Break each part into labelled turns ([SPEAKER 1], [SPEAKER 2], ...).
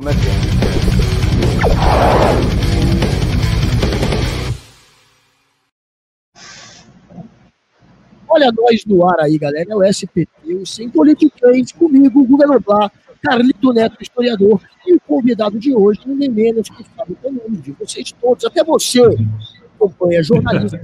[SPEAKER 1] como é que é.
[SPEAKER 2] Olha nós no ar aí, galera. É o SPT, o Sem Politiquês, comigo, Guga Noblar, Carlito Neto, historiador, e o convidado de hoje, ninguém menos que Fábio Canuni, vocês todos, até você, acompanha jornalista,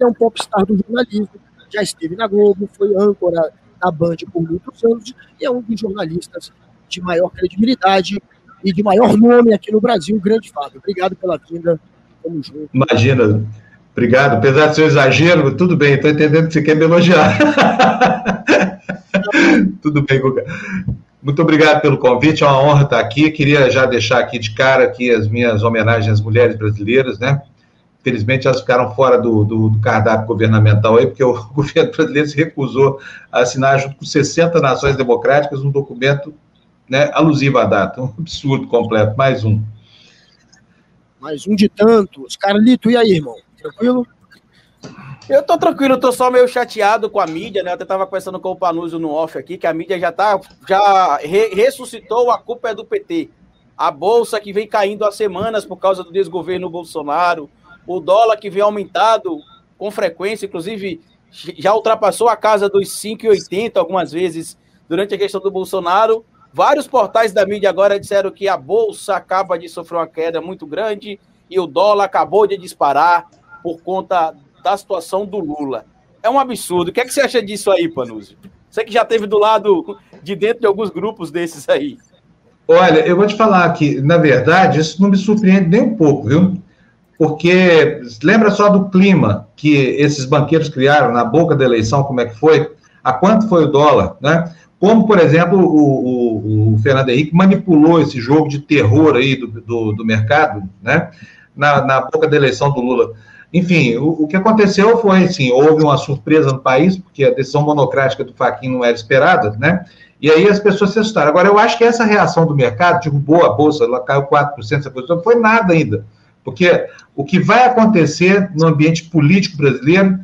[SPEAKER 2] é um popstar do jornalismo, já esteve na Globo, foi âncora da Band por muitos anos, e é um dos jornalistas de maior credibilidade e de maior nome aqui no Brasil, grande Fábio. Obrigado pela vinda,
[SPEAKER 3] tamo junto. Imagina, Obrigado. Apesar do seu exagero, tudo bem, estou entendendo que você quer me elogiar. tudo bem, Guga. Muito obrigado pelo convite, é uma honra estar aqui. Queria já deixar aqui de cara aqui as minhas homenagens às mulheres brasileiras, né? Infelizmente, elas ficaram fora do, do, do, cardápio governamental aí, porque o governo brasileiro se recusou a assinar, junto com 60 nações democráticas, um documento né, alusivo à data. Um absurdo completo. Mais um.
[SPEAKER 2] Mais um de tantos. Carlito, e aí, irmão? Tranquilo?
[SPEAKER 1] Eu tô tranquilo, tô só meio chateado com a mídia, né? Eu até tava conversando com o Panuso no off aqui, que a mídia já tá, já re ressuscitou a culpa é do PT. A bolsa que vem caindo há semanas por causa do desgoverno Bolsonaro, o dólar que vem aumentado com frequência, inclusive já ultrapassou a casa dos 5,80 algumas vezes durante a questão do Bolsonaro. Vários portais da mídia agora disseram que a bolsa acaba de sofrer uma queda muito grande e o dólar acabou de disparar por conta da situação do Lula. É um absurdo. O que, é que você acha disso aí, Panuzzi? Você que já teve do lado de dentro de alguns grupos desses aí.
[SPEAKER 3] Olha, eu vou te falar que, na verdade, isso não me surpreende nem um pouco, viu? Porque lembra só do clima que esses banqueiros criaram na boca da eleição, como é que foi? A quanto foi o dólar, né? Como, por exemplo, o, o, o Fernando Henrique manipulou esse jogo de terror aí do, do, do mercado, né? Na, na boca da eleição do Lula. Enfim, o, o, que aconteceu foi, assim, houve uma surpresa no país, porque a decisão monocrática do Faquin não era esperada, né? E aí as pessoas se assustaram. Agora, eu acho que essa reação do mercado derrubou a bolsa, ela caiu 4%, essa coisa, não foi nada ainda. Porque o que vai acontecer no ambiente político brasileiro,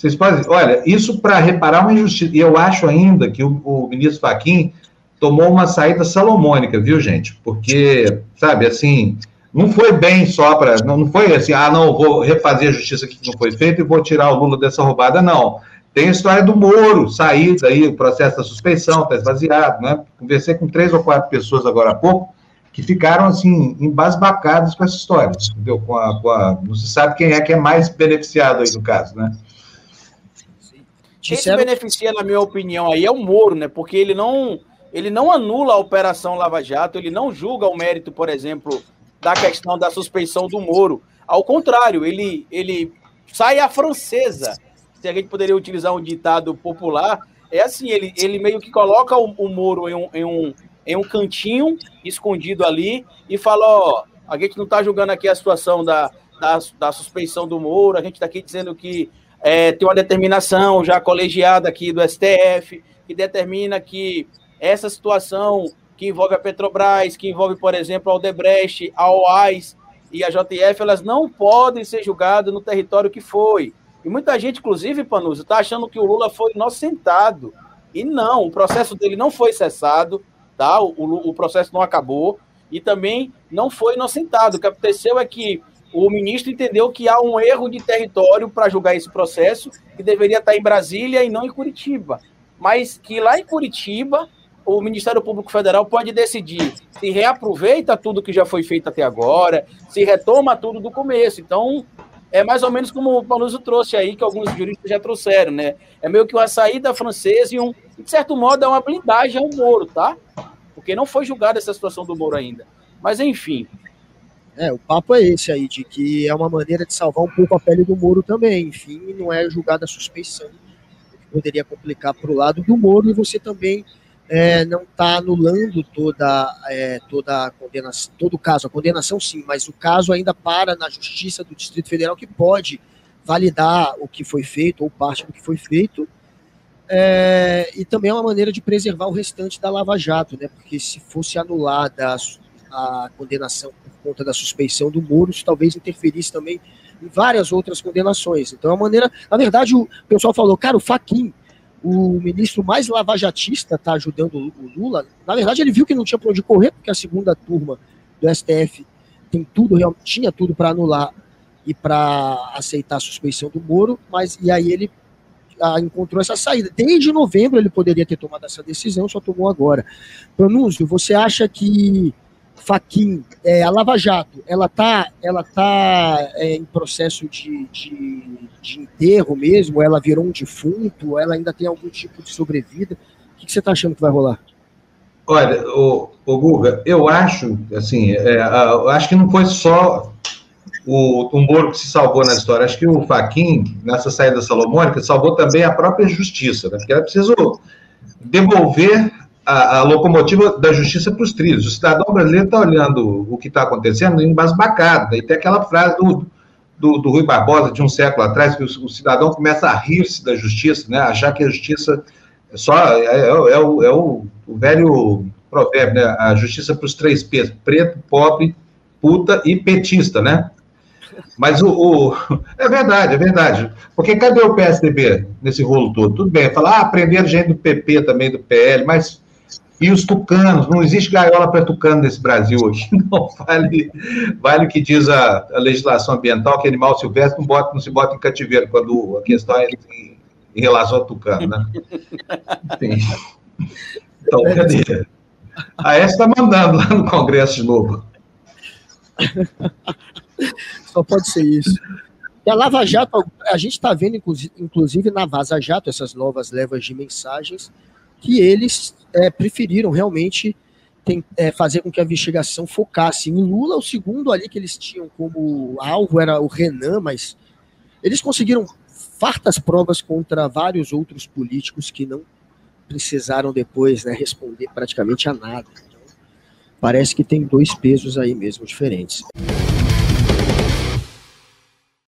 [SPEAKER 3] vocês podem, olha, isso para reparar uma injustiça. E eu acho ainda que o, o ministro Faquin tomou uma saída salomônica, viu, gente? Porque, sabe, assim, não foi bem só para. Não foi assim, ah, não, vou refazer a justiça que não foi feita e vou tirar o Lula dessa roubada, não. Tem a história do Moro, sair daí, o processo da suspeição, está esvaziado, né? Conversei com três ou quatro pessoas agora há pouco que ficaram, assim, embasbacadas com essa história, entendeu? Com a, com a, não se sabe quem é que é mais beneficiado aí no caso, né?
[SPEAKER 1] Quem se beneficia, na minha opinião, aí é o Moro, né? Porque ele não, ele não anula a Operação Lava Jato, ele não julga o mérito, por exemplo, da questão da suspeição do Moro. Ao contrário, ele, ele sai a francesa. Se a gente poderia utilizar um ditado popular, é assim: ele, ele meio que coloca o, o Moro em um, em, um, em um cantinho, escondido ali, e fala: Ó, a gente não está julgando aqui a situação da, da, da suspeição do Moro, a gente está aqui dizendo que é, tem uma determinação já colegiada aqui do STF, que determina que essa situação que envolve a Petrobras, que envolve, por exemplo, a Odebrecht, a OAS e a JF, elas não podem ser julgadas no território que foi. E muita gente, inclusive, Panuso, está achando que o Lula foi inocentado. E não, o processo dele não foi cessado, tá? O, o, o processo não acabou e também não foi inocentado. O que aconteceu é que o ministro entendeu que há um erro de território para julgar esse processo, que deveria estar em Brasília e não em Curitiba. Mas que lá em Curitiba o Ministério Público Federal pode decidir se reaproveita tudo que já foi feito até agora, se retoma tudo do começo. Então, é mais ou menos como o Panuso trouxe aí, que alguns juristas já trouxeram, né? É meio que uma saída francesa e, um, de certo modo, é uma blindagem ao Moro, tá? Porque não foi julgada essa situação do Moro ainda. Mas, enfim.
[SPEAKER 2] É, o papo é esse aí, de que é uma maneira de salvar um pouco a pele do Moro também. Enfim, não é julgada a suspeição, que poderia complicar para o lado do Moro e você também é, não está anulando toda, é, toda a condenação, todo o caso, a condenação sim, mas o caso ainda para na Justiça do Distrito Federal, que pode validar o que foi feito, ou parte do que foi feito, é, e também é uma maneira de preservar o restante da Lava Jato, né, porque se fosse anulada a, condenação por conta da suspeição do Moro, isso talvez interferisse também em várias outras condenações. Então é uma maneira, na verdade, o pessoal falou, cara, o Faquin o ministro mais lavajatista está ajudando o Lula. Na verdade, ele viu que não tinha para onde correr, porque a segunda turma do STF tem tudo, tinha tudo para anular e para aceitar a suspeição do Moro, mas e aí ele encontrou essa saída. Desde novembro ele poderia ter tomado essa decisão, só tomou agora. Pronúncio, você acha que Faquin, é, a Lava Jato, ela está ela tá, é, em processo de, de, de, enterro mesmo? Ela virou um defunto? Ela ainda tem algum tipo de sobrevida? O que, que você está achando que vai rolar?
[SPEAKER 3] Olha, o, o Guga, eu acho, assim, é, eu acho que não foi só o, o Moro que se salvou na história. Acho que o Faquin, nessa saída salomônica, salvou também a própria justiça, né? Porque era preciso devolver a, a locomotiva da justiça para os trilhos. O cidadão brasileiro está olhando o que está acontecendo embasbacado. E tem aquela frase do, do, do, Rui Barbosa, de um século atrás, que o, o cidadão começa a rir-se da justiça, né? achar que a justiça é só é, é, é, o, é o, o, velho provérbio, né? a justiça para os três P's, preto, pobre, puta e petista, né? Mas o, o, É verdade, é verdade. Porque cadê o PSDB nesse rolo todo? Tudo bem, falar, ah, prenderam gente do PP também, do PL, mas e os tucanos, não existe gaiola para tucano nesse Brasil hoje. Não vale, vale o que diz a, a, legislação ambiental, que animal silvestre não, bota, não se bota em cativeiro, quando a questão é em, em relação ao tucano, né? Então, cadê? A S está mandando lá no Congresso de novo.
[SPEAKER 2] Só pode ser isso. E a Lava Jato, a gente está vendo, inclusive na Vaza Jato, essas novas levas de mensagens, que eles é, preferiram realmente tem, é, fazer com que a investigação focasse em Lula. O segundo ali que eles tinham como alvo era o Renan, mas eles conseguiram fartas provas contra vários outros políticos que não precisaram depois né, responder praticamente a nada. Então, parece que tem dois pesos aí mesmo diferentes.